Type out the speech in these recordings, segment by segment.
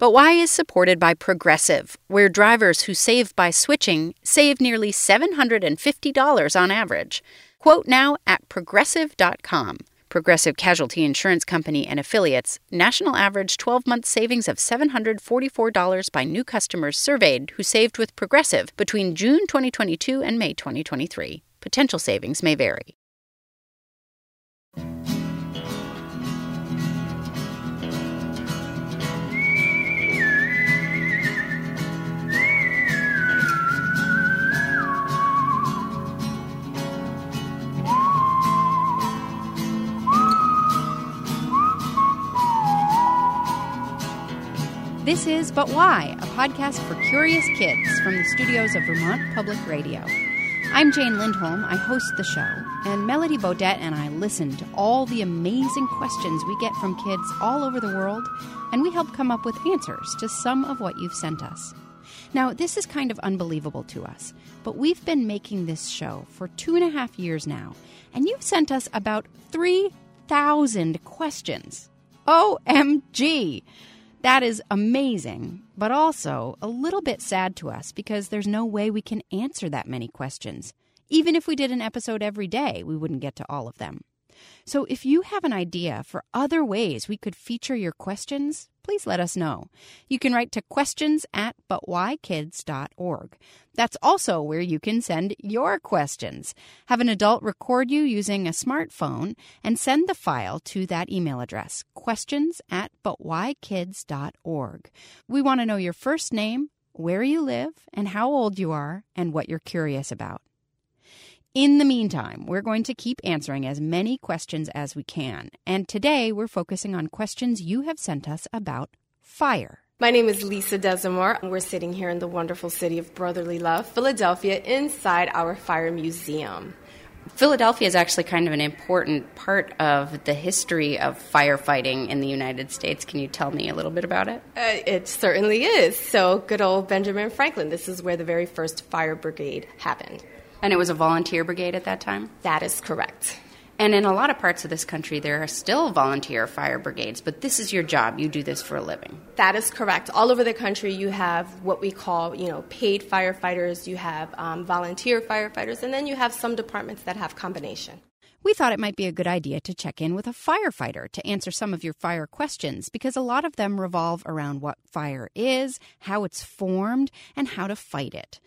But Why is supported by Progressive, where drivers who save by switching save nearly $750 on average. Quote now at progressive.com. Progressive Casualty Insurance Company and affiliates, national average 12 month savings of $744 by new customers surveyed who saved with Progressive between June 2022 and May 2023. Potential savings may vary. This is But Why, a podcast for curious kids from the studios of Vermont Public Radio. I'm Jane Lindholm. I host the show, and Melody Bodette and I listen to all the amazing questions we get from kids all over the world, and we help come up with answers to some of what you've sent us. Now, this is kind of unbelievable to us, but we've been making this show for two and a half years now, and you've sent us about 3,000 questions. OMG! That is amazing, but also a little bit sad to us because there's no way we can answer that many questions. Even if we did an episode every day, we wouldn't get to all of them. So if you have an idea for other ways we could feature your questions, please let us know. You can write to questions at butwhykids.org. That's also where you can send your questions. Have an adult record you using a smartphone and send the file to that email address, questions at butwhykids.org. We want to know your first name, where you live, and how old you are, and what you're curious about. In the meantime, we're going to keep answering as many questions as we can. And today we're focusing on questions you have sent us about fire. My name is Lisa Desamore. We're sitting here in the wonderful city of brotherly love, Philadelphia, inside our fire museum. Philadelphia is actually kind of an important part of the history of firefighting in the United States. Can you tell me a little bit about it? Uh, it certainly is. So, good old Benjamin Franklin. This is where the very first fire brigade happened. And it was a volunteer brigade at that time? That is correct. And in a lot of parts of this country, there are still volunteer fire brigades, but this is your job. You do this for a living. That is correct. All over the country, you have what we call, you know, paid firefighters, you have um, volunteer firefighters, and then you have some departments that have combination. We thought it might be a good idea to check in with a firefighter to answer some of your fire questions because a lot of them revolve around what fire is, how it's formed, and how to fight it.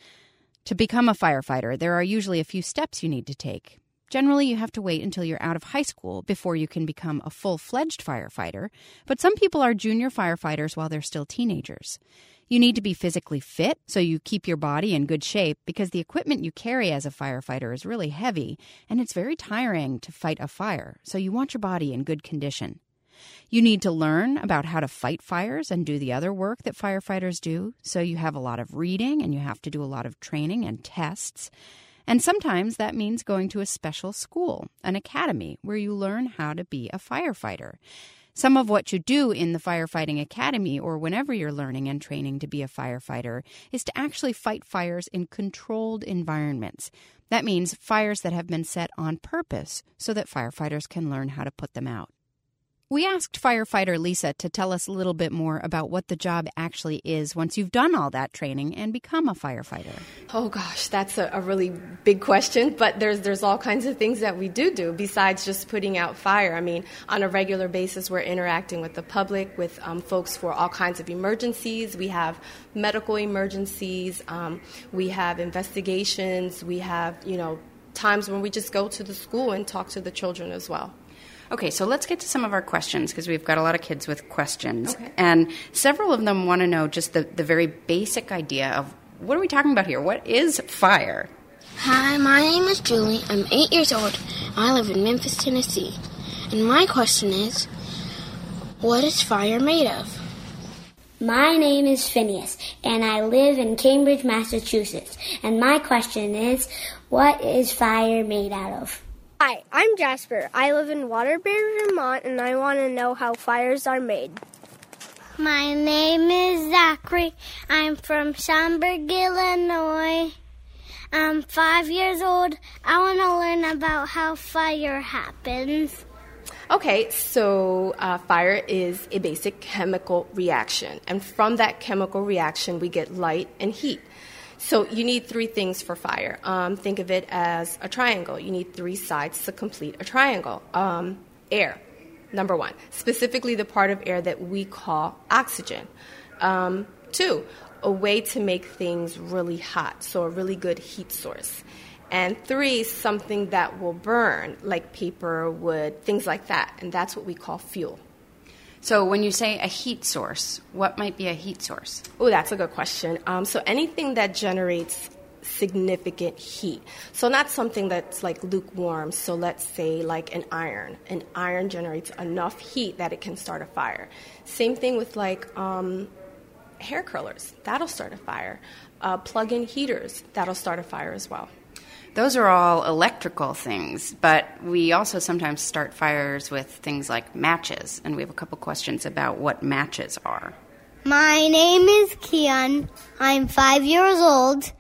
To become a firefighter, there are usually a few steps you need to take. Generally, you have to wait until you're out of high school before you can become a full fledged firefighter, but some people are junior firefighters while they're still teenagers. You need to be physically fit so you keep your body in good shape because the equipment you carry as a firefighter is really heavy and it's very tiring to fight a fire, so you want your body in good condition. You need to learn about how to fight fires and do the other work that firefighters do. So you have a lot of reading and you have to do a lot of training and tests. And sometimes that means going to a special school, an academy, where you learn how to be a firefighter. Some of what you do in the firefighting academy or whenever you're learning and training to be a firefighter is to actually fight fires in controlled environments. That means fires that have been set on purpose so that firefighters can learn how to put them out. We asked firefighter Lisa to tell us a little bit more about what the job actually is once you've done all that training and become a firefighter. Oh gosh, that's a, a, really big question, but there's there's all kinds of things that we do do besides just putting out fire. I mean, on a regular basis, we're interacting with the public, with um, folks for all kinds of emergencies. We have medical emergencies, um, we have investigations, we have you know times when we just go to the school and talk to the children as well. Okay, so let's get to some of our questions because we've got a lot of kids with questions. Okay. And several of them want to know just the, the very basic idea of what are we talking about here? What is fire? Hi, my name is Julie. I'm eight years old. I live in Memphis, Tennessee. And my question is what is fire made of? My name is Phineas, and I live in Cambridge, Massachusetts. And my question is what is fire made out of? Hi, I'm Jasper. I live in Waterbury, Vermont, and I want to know how fires are made. My name is Zachary. I'm from Schaumburg, Illinois. I'm five years old. I want to learn about how fire happens. Okay, so uh, fire is a basic chemical reaction, and from that chemical reaction, we get light and heat. So you need three things for fire. Um, think of it as a triangle. You need three sides to complete a triangle. Um, air, number one, specifically the part of air that we call oxygen. Um, two, a way to make things really hot, so a really good heat source. And three, something that will burn, like paper, wood, things like that. And that's what we call fuel. So, when you say a heat source, what might be a heat source? Oh, that's a good question. Um, so, anything that generates significant heat. So, not something that's like lukewarm. So, let's say like an iron. An iron generates enough heat that it can start a fire. Same thing with like um, hair curlers, that'll start a fire. Uh, plug in heaters, that'll start a fire as well. Those are all electrical things, but we also sometimes start fires with things like matches, and we have a couple questions about what matches are. My name is Kian. I'm five years old.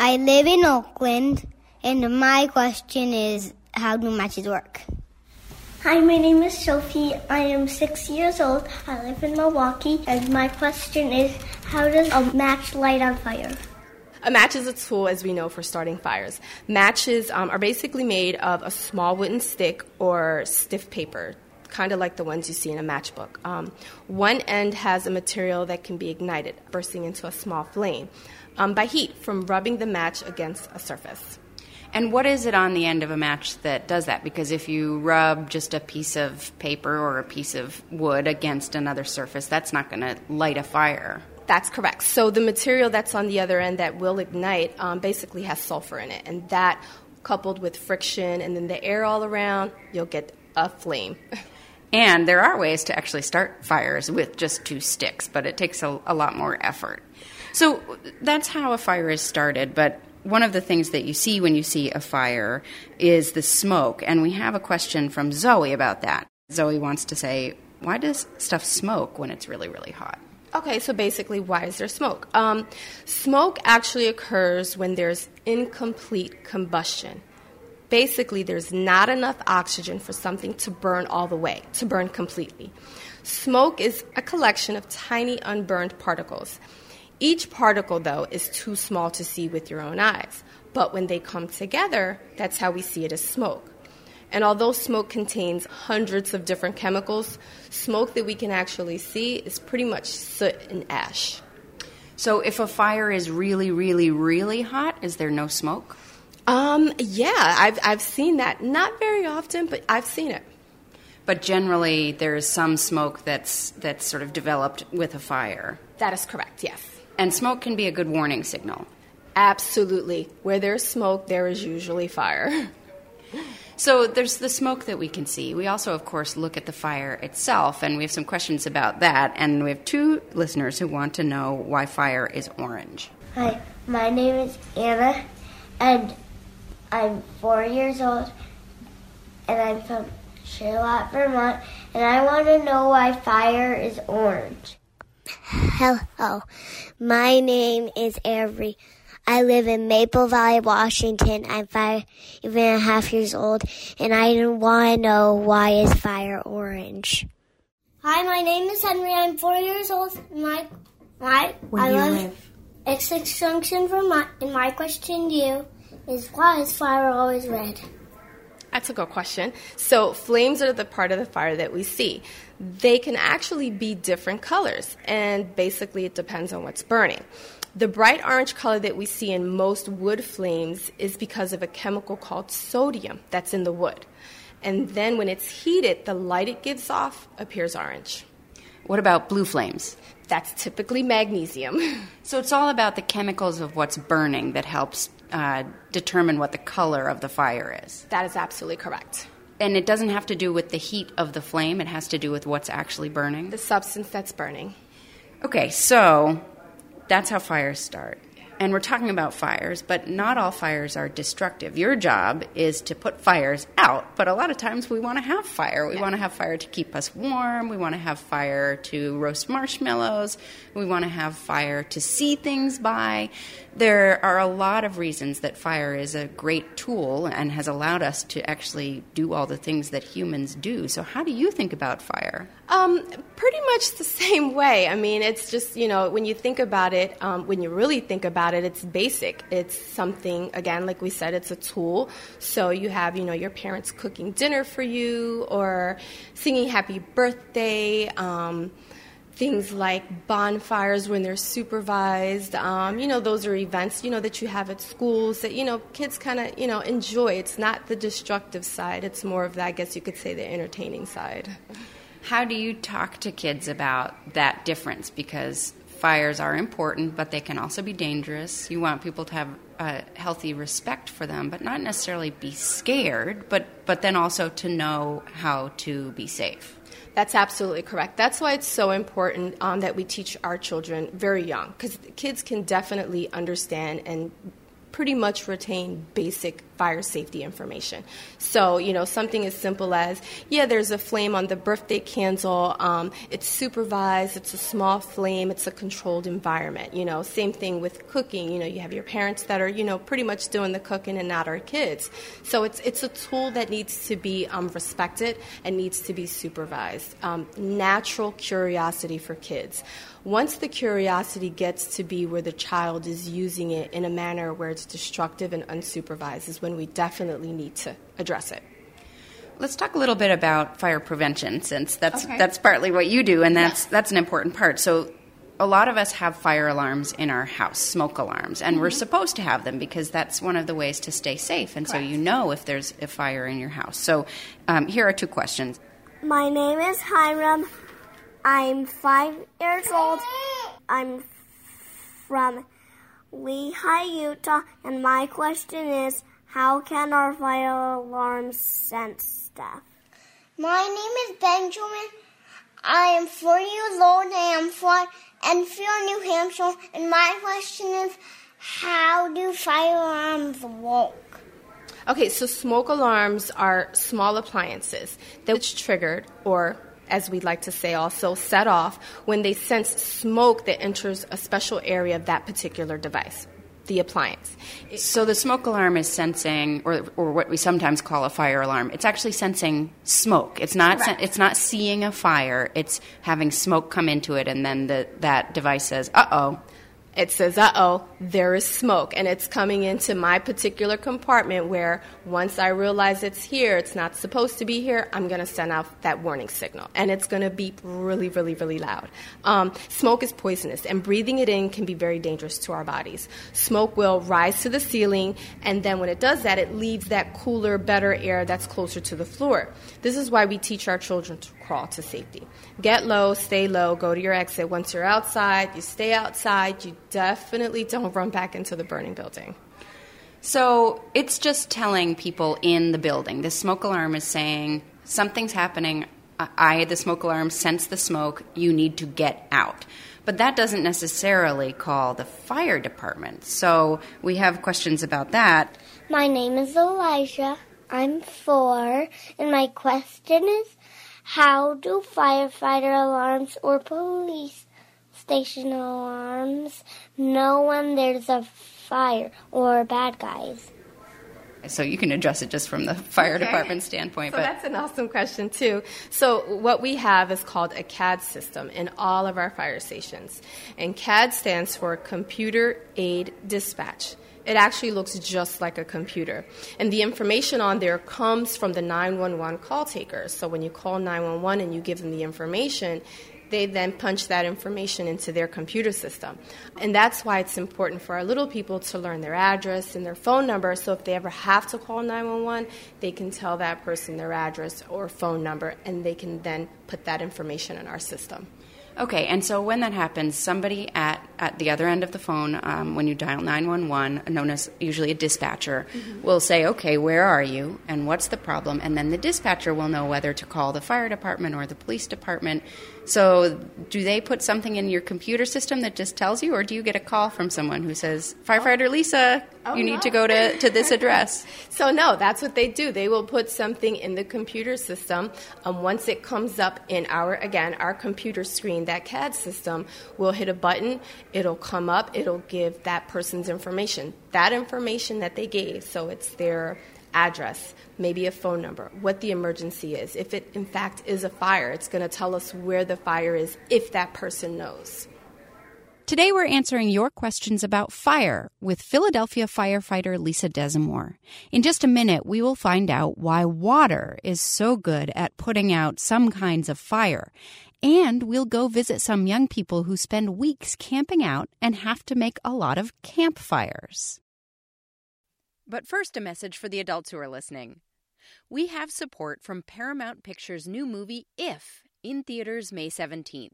I live in Oakland, and my question is how do matches work? Hi, my name is Sophie. I am six years old. I live in Milwaukee, and my question is how does a match light on fire? A match is a tool, as we know, for starting fires. Matches um, are basically made of a small wooden stick or stiff paper, kind of like the ones you see in a matchbook. Um, one end has a material that can be ignited, bursting into a small flame um, by heat from rubbing the match against a surface. And what is it on the end of a match that does that? Because if you rub just a piece of paper or a piece of wood against another surface, that's not going to light a fire. That's correct. So the material that's on the other end that will ignite um, basically has sulfur in it, and that coupled with friction and then the air all around, you'll get a flame. And there are ways to actually start fires with just two sticks, but it takes a, a, lot more effort. So that's how a fire is started. But one of the things that you see when you see a fire is the smoke. And we have a question from Zoe about that. Zoe wants to say, why does stuff smoke when it's really, really hot? Okay, so basically, why is there smoke? Um, smoke actually occurs when there's incomplete combustion. Basically, there's not enough oxygen for something to burn all the way, to burn completely. Smoke is a collection of tiny unburned particles. Each particle, though, is too small to see with your own eyes. But when they come together, that's how we see it as smoke. And although smoke contains hundreds of different chemicals, smoke that we can actually see is pretty much soot and ash. So if a fire is really, really, really hot, is there no smoke? Um, yeah, I've, I've seen that. Not very often, but I've seen it. But generally, there is some smoke that's, that's sort of developed with a fire. That is correct, yes. And smoke can be a good warning signal. Absolutely. Where there's smoke, there is usually fire. So there's the smoke that we can see. We also, of course, look at the fire itself, and we have some questions about that. And we have two listeners who want to know why fire is orange. Hi, my name is Anna, and I'm four years old, and I'm from Charlotte, Vermont, and I want to know why fire is orange. Hello, my name is Avery. I live in Maple Valley, Washington. I'm five and a half years old, and I want to know why is fire orange. Hi, my name is Henry. I'm four years old. My, my, Where I do you live live? Essex Junction, Vermont. And my question to you is why is fire always red? That's a good question. So, flames are the part of the fire that we see. They can actually be different colors, and basically, it depends on what's burning. The bright orange color that we see in most wood flames is because of a chemical called sodium that's in the wood. And then when it's heated, the light it gives off appears orange. What about blue flames? That's typically magnesium. So it's all about the chemicals of what's burning that helps uh, determine what the color of the fire is. that is absolutely correct. And it doesn't have to do with the heat of the flame, it has to do with what's actually burning. The substance that's burning. Okay, so that's how fires start. And we're talking about fires, but not all fires are destructive. Your job is to put fires out, but a lot of times we want to have fire. We yeah. want to have fire to keep us warm. We want to have fire to roast marshmallows. We want to have fire to see things by. There are a lot of reasons that fire is a great tool and has allowed us to actually do all the things that humans do. So, how do you think about fire? Um, pretty much the same way. I mean, it's just, you know, when you think about it, um, when you really think about it, it's basic. It's something, again, like we said, it's a tool. So, you have, you know, your parents cooking dinner for you or singing happy birthday. Um, things like bonfires when they're supervised. Um, you know, those are events, you know, that you have at schools that, you know, kids kind of, you know, enjoy. It's not the destructive side. It's more of, the, I guess you could say, the entertaining side. How do you talk to kids about that difference? Because fires are important, but they can also be dangerous. You want people to have a healthy respect for them, but not necessarily be scared, but, but then also to know how to be safe. That's absolutely correct. That's why it's so important um, that we teach our children very young, because kids can definitely understand and pretty much retain basic fire safety information. So, you know, something as simple as, yeah, there's a flame on the birthday candle. Um, it's supervised. It's a small flame. It's a controlled environment. You know, same thing with cooking. You know, you have your parents that are, you know, pretty much doing the cooking and not our kids. So it's it's a tool that needs to be um, respected and needs to be supervised. Um, natural curiosity for kids. Once the curiosity gets to be where the child is using it in a manner where it's destructive and unsupervised, is when we definitely need to address it. Let's talk a little bit about fire prevention, since that's okay. that's partly what you do, and that's that's an important part. So, a lot of us have fire alarms in our house, smoke alarms, and mm-hmm. we're supposed to have them because that's one of the ways to stay safe, and Correct. so you know if there's a fire in your house. So, um, here are two questions. My name is Hiram. I'm five years old. I'm from Lehi, Utah, and my question is how can our fire alarms sense stuff? My name is Benjamin. I am four years old and I am from Enfield, New Hampshire. And my question is, how do fire alarms work? Okay, so smoke alarms are small appliances that's triggered or as we'd like to say, also set off when they sense smoke that enters a special area of that particular device the appliance. So the smoke alarm is sensing, or, or what we sometimes call a fire alarm. It's actually sensing smoke. It's not. Sen- it's not seeing a fire. It's having smoke come into it, and then the, that device says, "Uh oh." It says, uh oh, there is smoke. And it's coming into my particular compartment where once I realize it's here, it's not supposed to be here, I'm going to send out that warning signal. And it's going to beep really, really, really loud. Um, smoke is poisonous, and breathing it in can be very dangerous to our bodies. Smoke will rise to the ceiling, and then when it does that, it leaves that cooler, better air that's closer to the floor. This is why we teach our children to crawl to safety. Get low, stay low, go to your exit. Once you're outside, you stay outside, you definitely don't run back into the burning building. So it's just telling people in the building. The smoke alarm is saying something's happening. I, the smoke alarm, sense the smoke. You need to get out. But that doesn't necessarily call the fire department. So we have questions about that. My name is Elijah. I'm four, and my question is how do firefighter alarms or police station alarms know when there's a fire or bad guys? So you can address it just from the fire okay. department standpoint. So but. that's an awesome question too. So what we have is called a CAD system in all of our fire stations, and CAD stands for Computer Aid Dispatch it actually looks just like a computer. And the information on there comes from the 911 call takers. So when you call 911 and you give them the information, they then punch that information into their computer system. And that's why it's important for our little people to learn their address and their phone number so if they ever have to call 911, they can tell that person their address or phone number and they can then put that information in our system. Okay, and so when that happens, somebody at at the other end of the phone, um, when you dial 911, known as usually a dispatcher, mm-hmm. will say, okay, where are you and what's the problem? And then the dispatcher will know whether to call the fire department or the police department. So, do they put something in your computer system that just tells you, or do you get a call from someone who says, Firefighter Lisa, oh, you need no. to go to, to this address? so, no, that's what they do. They will put something in the computer system. Um, once it comes up in our, again, our computer screen, that CAD system, we'll hit a button, it'll come up, it'll give that person's information. That information that they gave, so it's their address, maybe a phone number, what the emergency is. If it in fact is a fire, it's going to tell us where the fire is if that person knows. Today we're answering your questions about fire with Philadelphia firefighter Lisa Desamore. In just a minute, we will find out why water is so good at putting out some kinds of fire. And we'll go visit some young people who spend weeks camping out and have to make a lot of campfires. But first, a message for the adults who are listening. We have support from Paramount Pictures' new movie, If, in theaters May 17th.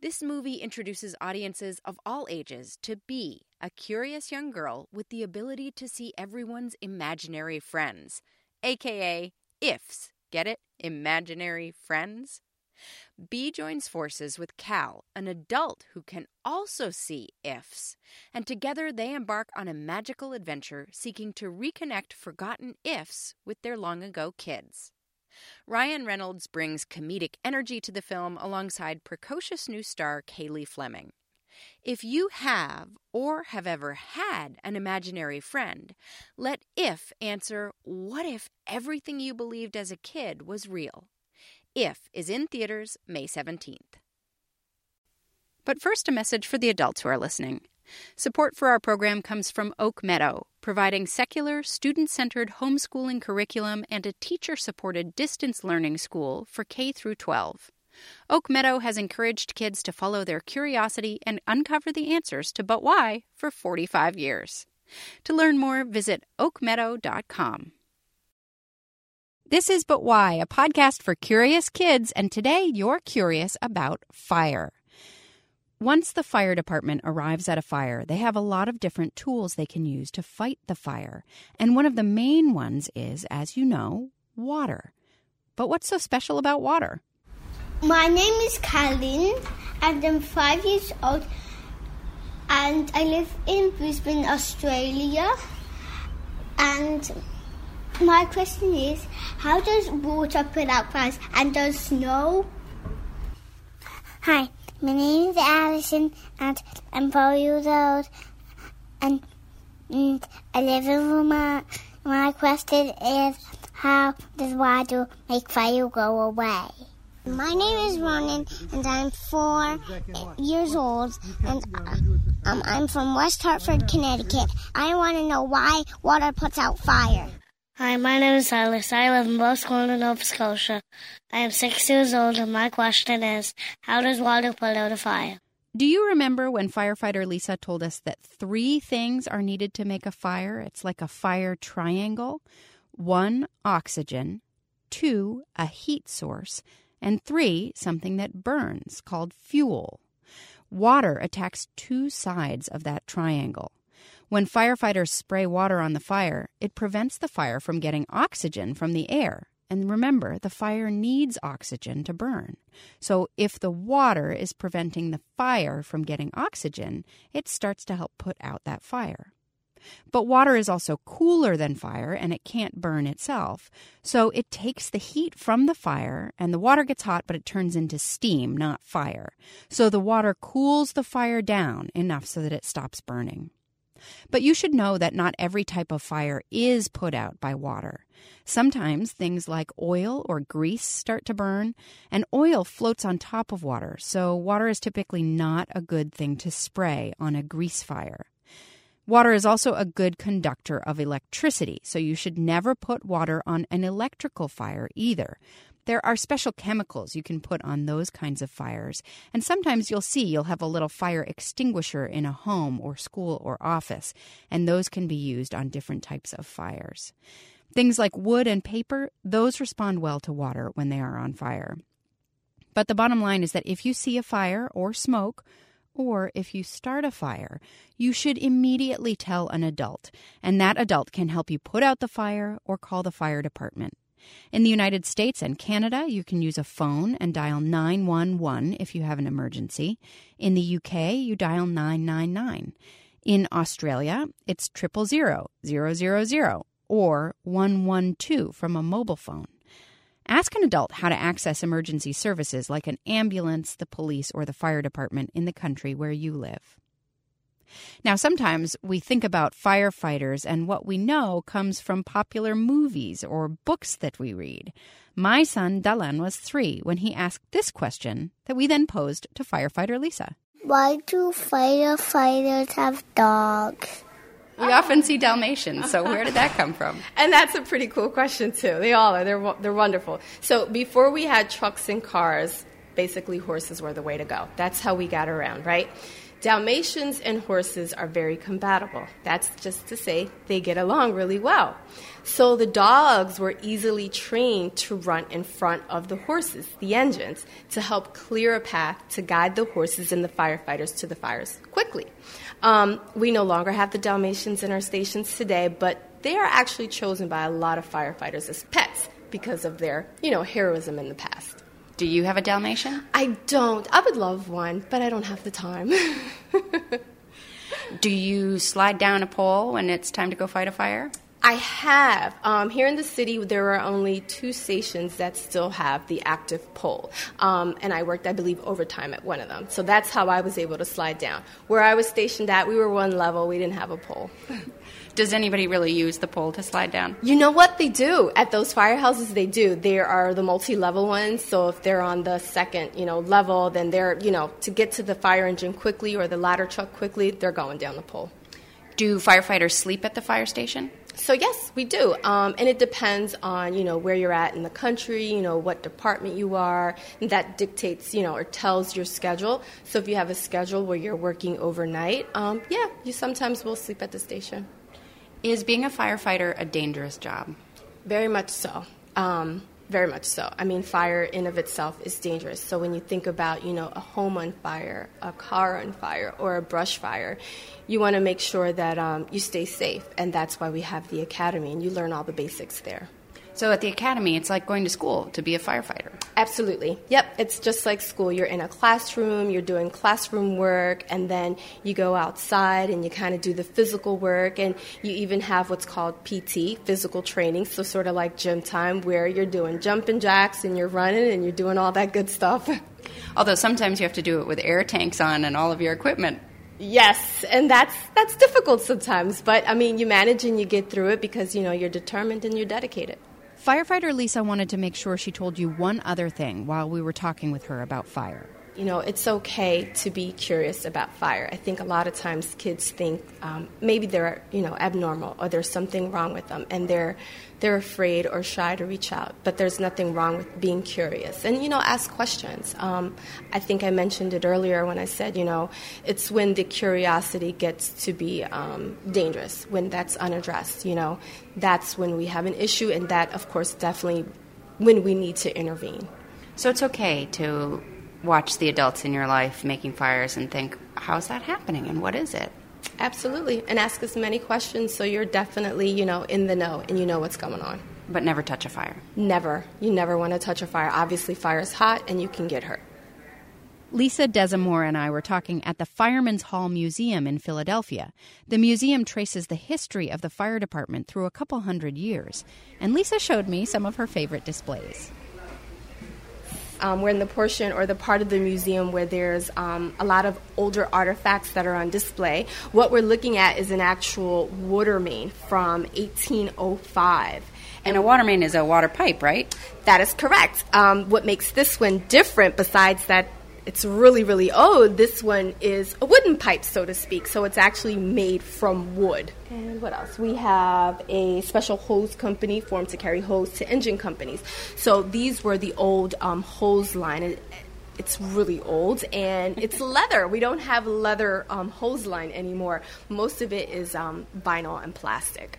This movie introduces audiences of all ages to Bea, a curious young girl with the ability to see everyone's imaginary friends, aka IFs. Get it? Imaginary friends? Bea joins forces with Cal, an adult who can also see ifs, and together they embark on a magical adventure seeking to reconnect forgotten ifs with their long ago kids. Ryan Reynolds brings comedic energy to the film alongside precocious new star Cailey Fleming. If you have or have ever had an imaginary friend, let if answer what if everything you believed as a kid was real? If is in theaters May 17th. But first, a message for the adults who are listening. Support for our program comes from Oak Meadow, providing secular, student centered homeschooling curriculum and a teacher supported distance learning school for K through 12. Oak Meadow has encouraged kids to follow their curiosity and uncover the answers to but why for 45 years. To learn more, visit oakmeadow.com. This is But Why, a podcast for curious kids, and today you're curious about fire. Once the fire department arrives at a fire, they have a lot of different tools they can use to fight the fire. And one of the main ones is, as you know, water. But what's so special about water? My name is Kalin, and I'm five years old, and I live in Brisbane, Australia. And my question is, how does water put out fires and does snow? Hi, my name is Allison and I'm four years old and, and I live in Vermont. My question is, how does water make fire go away? My name is Ronan, and I'm four years old, and um, I'm from West Hartford, Connecticut. I want to know why water puts out fire. Hi, my name is Silas. I live in Boscona, Nova Scotia. I am six years old, and my question is How does water put out a fire? Do you remember when firefighter Lisa told us that three things are needed to make a fire? It's like a fire triangle one, oxygen, two, a heat source, and three, something that burns called fuel. Water attacks two sides of that triangle. When firefighters spray water on the fire, it prevents the fire from getting oxygen from the air. And remember, the fire needs oxygen to burn. So if the water is preventing the fire from getting oxygen, it starts to help put out that fire. But water is also cooler than fire and it can't burn itself. So it takes the heat from the fire and the water gets hot, but it turns into steam, not fire. So the water cools the fire down enough so that it stops burning. But you should know that not every type of fire is put out by water. Sometimes things like oil or grease start to burn, and oil floats on top of water, so water is typically not a good thing to spray on a grease fire. Water is also a good conductor of electricity, so you should never put water on an electrical fire either. There are special chemicals you can put on those kinds of fires, and sometimes you'll see you'll have a little fire extinguisher in a home or school or office, and those can be used on different types of fires. Things like wood and paper, those respond well to water when they are on fire. But the bottom line is that if you see a fire or smoke, or if you start a fire, you should immediately tell an adult, and that adult can help you put out the fire or call the fire department. In the United States and Canada, you can use a phone and dial 911 if you have an emergency. In the UK, you dial 999. In Australia, it's triple zero zero zero zero or 112 from a mobile phone. Ask an adult how to access emergency services like an ambulance, the police, or the fire department in the country where you live. Now, sometimes we think about firefighters, and what we know comes from popular movies or books that we read. My son, Dalan, was three when he asked this question that we then posed to firefighter Lisa. Why do firefighters have dogs? We often see Dalmatians, so where did that come from? And that's a pretty cool question too. They all are. They're they're wonderful. So before we had trucks and cars, basically horses were the way to go. That's how we got around, right? Dalmatians and horses are very compatible. That's just to say they get along really well. So the dogs were easily trained to run in front of the horses, the engines, to help clear a path to guide the horses and the firefighters to the fires quickly. Um, we no longer have the Dalmatians in our stations today, but they are actually chosen by a lot of firefighters as pets because of their, you know, heroism in the past. Do you have a Dalmatian? I don't. I would love one, but I don't have the time. Do you slide down a pole when it's time to go fight a fire? I have. Um, here in the city, there are only two stations that still have the active pole. Um, and I worked, I believe, overtime at one of them. So that's how I was able to slide down. Where I was stationed at, we were one level, we didn't have a pole. Does anybody really use the pole to slide down? You know what they do at those firehouses? They do. There are the multi-level ones. So if they're on the second, you know, level, then they're, you know, to get to the fire engine quickly or the ladder truck quickly, they're going down the pole. Do firefighters sleep at the fire station? So yes, we do, um, and it depends on you know where you're at in the country, you know what department you are, and that dictates you know or tells your schedule. So if you have a schedule where you're working overnight, um, yeah, you sometimes will sleep at the station. Is being a firefighter a dangerous job? Very much so. Um, very much so. I mean, fire in of itself is dangerous. So when you think about, you know, a home on fire, a car on fire, or a brush fire, you want to make sure that um, you stay safe, and that's why we have the academy, and you learn all the basics there. So at the academy, it's like going to school to be a firefighter. Absolutely. Yep, it's just like school. You're in a classroom, you're doing classroom work, and then you go outside and you kind of do the physical work, and you even have what's called PT, physical training, so sort of like gym time, where you're doing jumping jacks and you're running and you're doing all that good stuff. Although sometimes you have to do it with air tanks on and all of your equipment. Yes, and that's that's difficult sometimes, but I mean, you manage and you get through it because you know you're determined and you're dedicated. Firefighter Lisa wanted to make sure she told you one other thing while we were talking with her about fire. You know, it's okay to be curious about fire. I think a lot of times kids think um, maybe they're, you know, abnormal or there's something wrong with them and they're they're afraid or shy to reach out. But there's nothing wrong with being curious and, you know, ask questions. Um, I think I mentioned it earlier when I said, you know, it's when the curiosity gets to be um, dangerous, when that's unaddressed, you know, that's when we have an issue, and that, of course, definitely when we need to intervene. So it's okay to watch the adults in your life making fires and think, how's that happening and what is it? Absolutely, and ask as many questions so you're definitely, you know, in the know and you know what's going on. But never touch a fire. Never. You never want to touch a fire. Obviously, fire is hot and you can get hurt. Lisa Desamore and I were talking at the Fireman's Hall Museum in Philadelphia. The museum traces the history of the fire department through a couple hundred years, and Lisa showed me some of her favorite displays. Um, we're in the portion or the part of the museum where there's um, a lot of older artifacts that are on display. What we're looking at is an actual water main from 1805. And a water main is a water pipe, right? That is correct. Um, what makes this one different, besides that it's really, really old. This one is a wooden pipe, so to speak. So it's actually made from wood. And what else? We have a special hose company formed to carry hose to engine companies. So these were the old um, hose line. It's really old and it's leather. We don't have leather um, hose line anymore. Most of it is um, vinyl and plastic.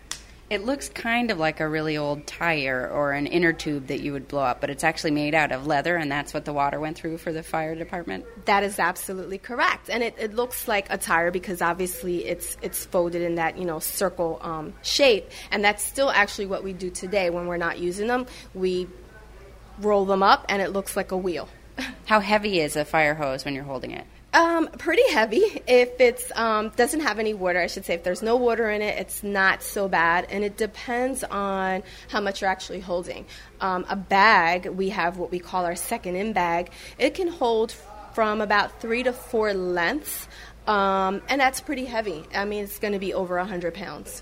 It looks kind of like a really old tire or an inner tube that you would blow up, but it's actually made out of leather, and that's what the water went through for the fire department. That is absolutely correct, and it, it looks like a tire because obviously it's it's folded in that you know circle um, shape, and that's still actually what we do today when we're not using them. We roll them up, and it looks like a wheel. How heavy is a fire hose when you're holding it? Um, pretty heavy. If it's um, doesn't have any water, I should say. If there's no water in it, it's not so bad, and it depends on how much you're actually holding. Um, a bag, we have what we call our second in bag. It can hold from about three to four lengths, um, and that's pretty heavy. I mean, it's going to be over hundred pounds.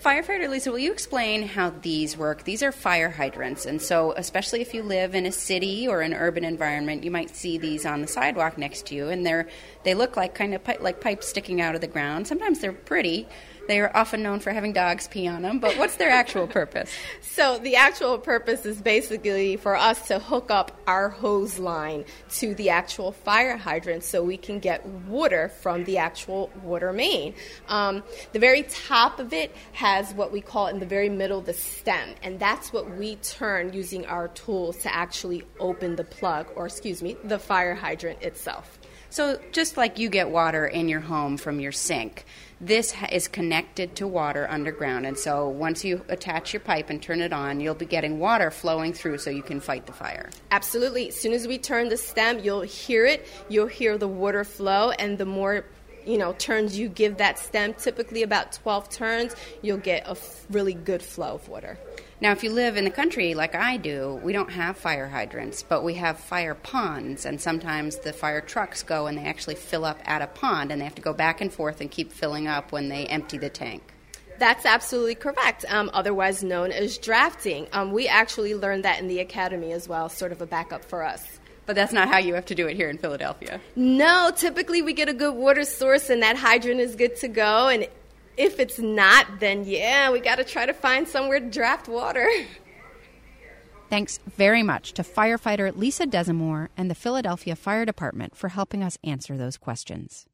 Firefighter Lisa, will you explain how these work? These are fire hydrants, and so especially if you live in a city or an urban environment, you might see these on the sidewalk next to you, and they're they look like kind of pi- like pipes sticking out of the ground. Sometimes they're pretty, they are often known for having dogs pee on them, but what's their actual purpose? So, the actual purpose is basically for us to hook up our hose line to the actual fire hydrant so we can get water from the actual water main. Um, the very top of it has what we call in the very middle the stem, and that's what we turn using our tools to actually open the plug, or excuse me, the fire hydrant itself. So, just like you get water in your home from your sink, this is connected to water underground. And so, once you attach your pipe and turn it on, you'll be getting water flowing through so you can fight the fire. Absolutely. As soon as we turn the stem, you'll hear it, you'll hear the water flow, and the more you know turns you give that stem typically about 12 turns you'll get a f- really good flow of water now, if you live in the country like I do, we don't have fire hydrants, but we have fire ponds, and sometimes the fire trucks go and they actually fill up at a pond, and they have to go back and forth and keep filling up when they empty the tank. That's absolutely correct, um, otherwise known as drafting. Um, we actually learned that in the academy as well, sort of a backup for us. But that's not how you have to do it here in Philadelphia. No, typically we get a good water source and that hydrant is good to go, and if it's not, then yeah, we got to try to find somewhere to draft water. Thanks very much to firefighter Lisa Desamore and the Philadelphia Fire Department for helping us answer those questions.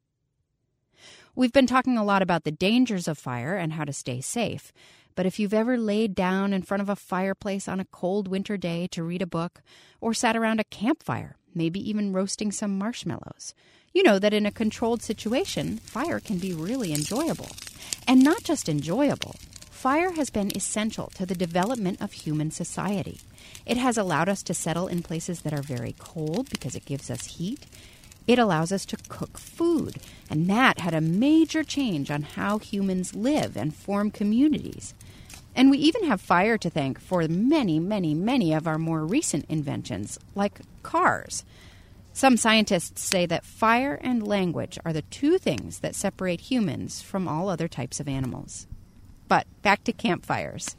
We've been talking a lot about the dangers of fire and how to stay safe. But if you've ever laid down in front of a fireplace on a cold winter day to read a book, or sat around a campfire, maybe even roasting some marshmallows, you know that in a controlled situation, fire can be really enjoyable. And not just enjoyable, fire has been essential to the development of human society. It has allowed us to settle in places that are very cold because it gives us heat. It allows us to cook food, and that had a major change on how humans live and form communities. And we even have fire to thank for many, many, many of our more recent inventions, like cars. Some scientists say that fire and language are the two things that separate humans from all other types of animals. But back to campfires.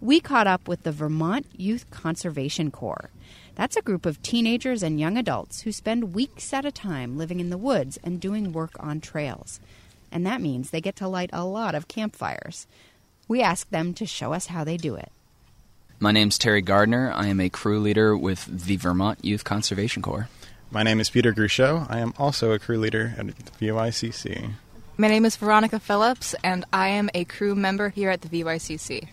We caught up with the Vermont Youth Conservation Corps. That's a group of teenagers and young adults who spend weeks at a time living in the woods and doing work on trails. And that means they get to light a lot of campfires. We ask them to show us how they do it. My name's Terry Gardner. I am a crew leader with the Vermont Youth Conservation Corps. My name is Peter Gruchot. I am also a crew leader at the VYCC. My name is Veronica Phillips, and I am a crew member here at the VYCC.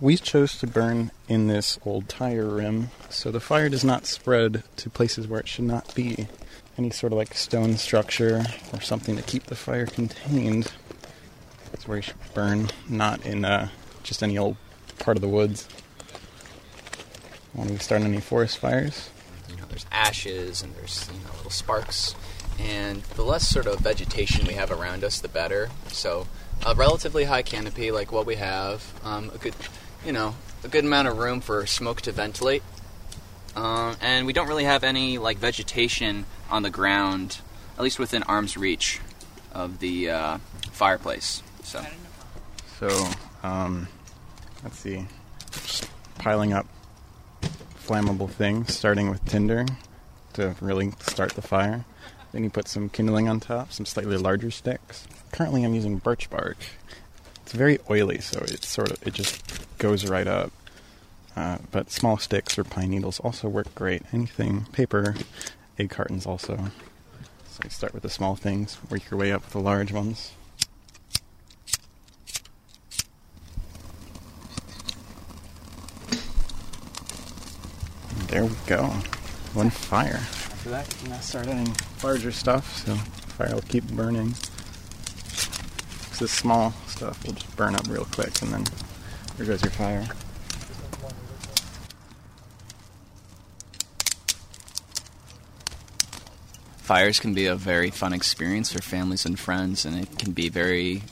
We chose to burn in this old tire rim so the fire does not spread to places where it should not be. Any sort of like stone structure or something to keep the fire contained is where you should burn, not in uh, just any old part of the woods. When we start any forest fires, there's ashes and there's you know little sparks, and the less sort of vegetation we have around us, the better. So a relatively high canopy like what we have, um, a good you know a good amount of room for smoke to ventilate, um, and we don't really have any like vegetation on the ground, at least within arm's reach of the uh, fireplace. So, so um, let's see, Just piling up flammable things, starting with tinder to really start the fire. Then you put some kindling on top, some slightly larger sticks. Currently, I'm using birch bark. It's very oily, so it sort of it just goes right up. Uh, but small sticks or pine needles also work great. Anything, paper, egg cartons also. So you start with the small things, work your way up with the large ones. There we go. One fire. After that, you can start adding larger stuff, so fire will keep burning. So this small stuff will just burn up real quick, and then there goes your fire. Fires can be a very fun experience for families and friends, and it can be very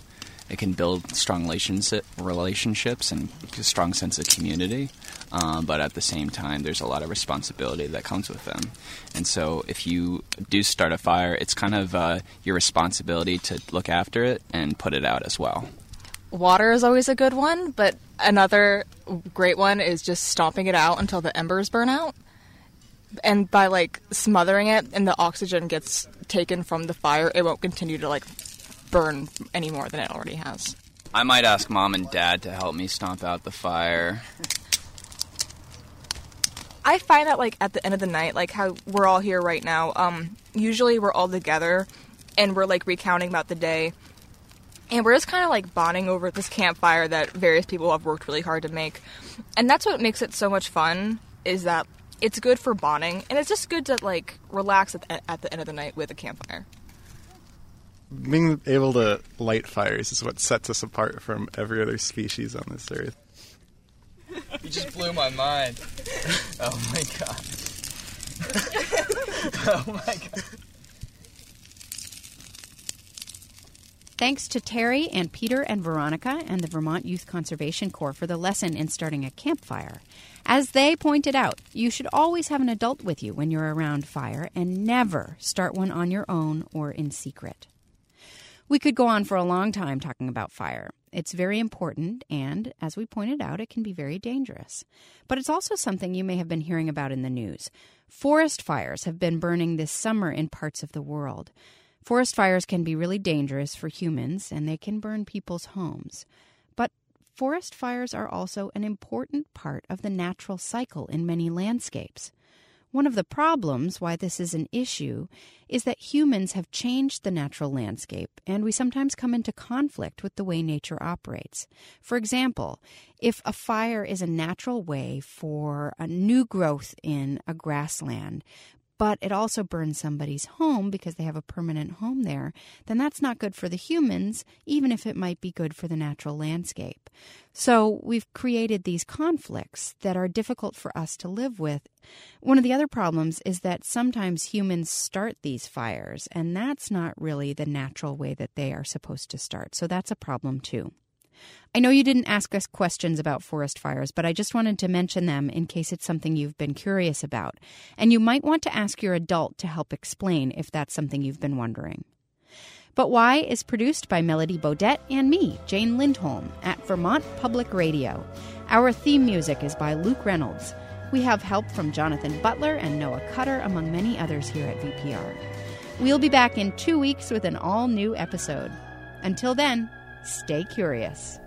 it can build strong relationship, relationships and a strong sense of community. Um, but at the same time, there's a lot of responsibility that comes with them. And so, if you do start a fire, it's kind of uh, your responsibility to look after it and put it out as well. Water is always a good one, but another great one is just stomping it out until the embers burn out. And by like smothering it and the oxygen gets taken from the fire, it won't continue to like burn any more than it already has. I might ask mom and dad to help me stomp out the fire. I find that like at the end of the night, like how we're all here right now, um, usually we're all together and we're like recounting about the day. And we're just kind of like bonding over this campfire that various people have worked really hard to make. And that's what makes it so much fun is that it's good for bonding and it's just good to like relax at the, at the end of the night with a campfire being able to light fires is what sets us apart from every other species on this earth. You just blew my mind. Oh my god. oh my god. Thanks to Terry and Peter and Veronica and the Vermont Youth Conservation Corps for the lesson in starting a campfire. As they pointed out, you should always have an adult with you when you're around fire and never start one on your own or in secret. We could go on for a long time talking about fire. It's very important, and as we pointed out, it can be very dangerous. But it's also something you may have been hearing about in the news. Forest fires have been burning this summer in parts of the world. Forest fires can be really dangerous for humans, and they can burn people's homes. But forest fires are also an important part of the natural cycle in many landscapes. One of the problems why this is an issue is that humans have changed the natural landscape and we sometimes come into conflict with the way nature operates. For example, if a fire is a natural way for a new growth in a grassland, but it also burns somebody's home because they have a permanent home there, then that's not good for the humans, even if it might be good for the natural landscape. So we've created these conflicts that are difficult for us to live with. One of the other problems is that sometimes humans start these fires, and that's not really the natural way that they are supposed to start. So that's a problem too. I know you didn't ask us questions about forest fires, but I just wanted to mention them in case it's something you've been curious about. And you might want to ask your adult to help explain if that's something you've been wondering. But Why is produced by Melody Bodette and me, Jane Lindholm, at Vermont Public Radio. Our theme music is by Luke Reynolds. We have help from Jonathan Butler and Noah Cutter, among many others here at VPR. We'll be back in two weeks with an all new episode. Until then, Stay curious.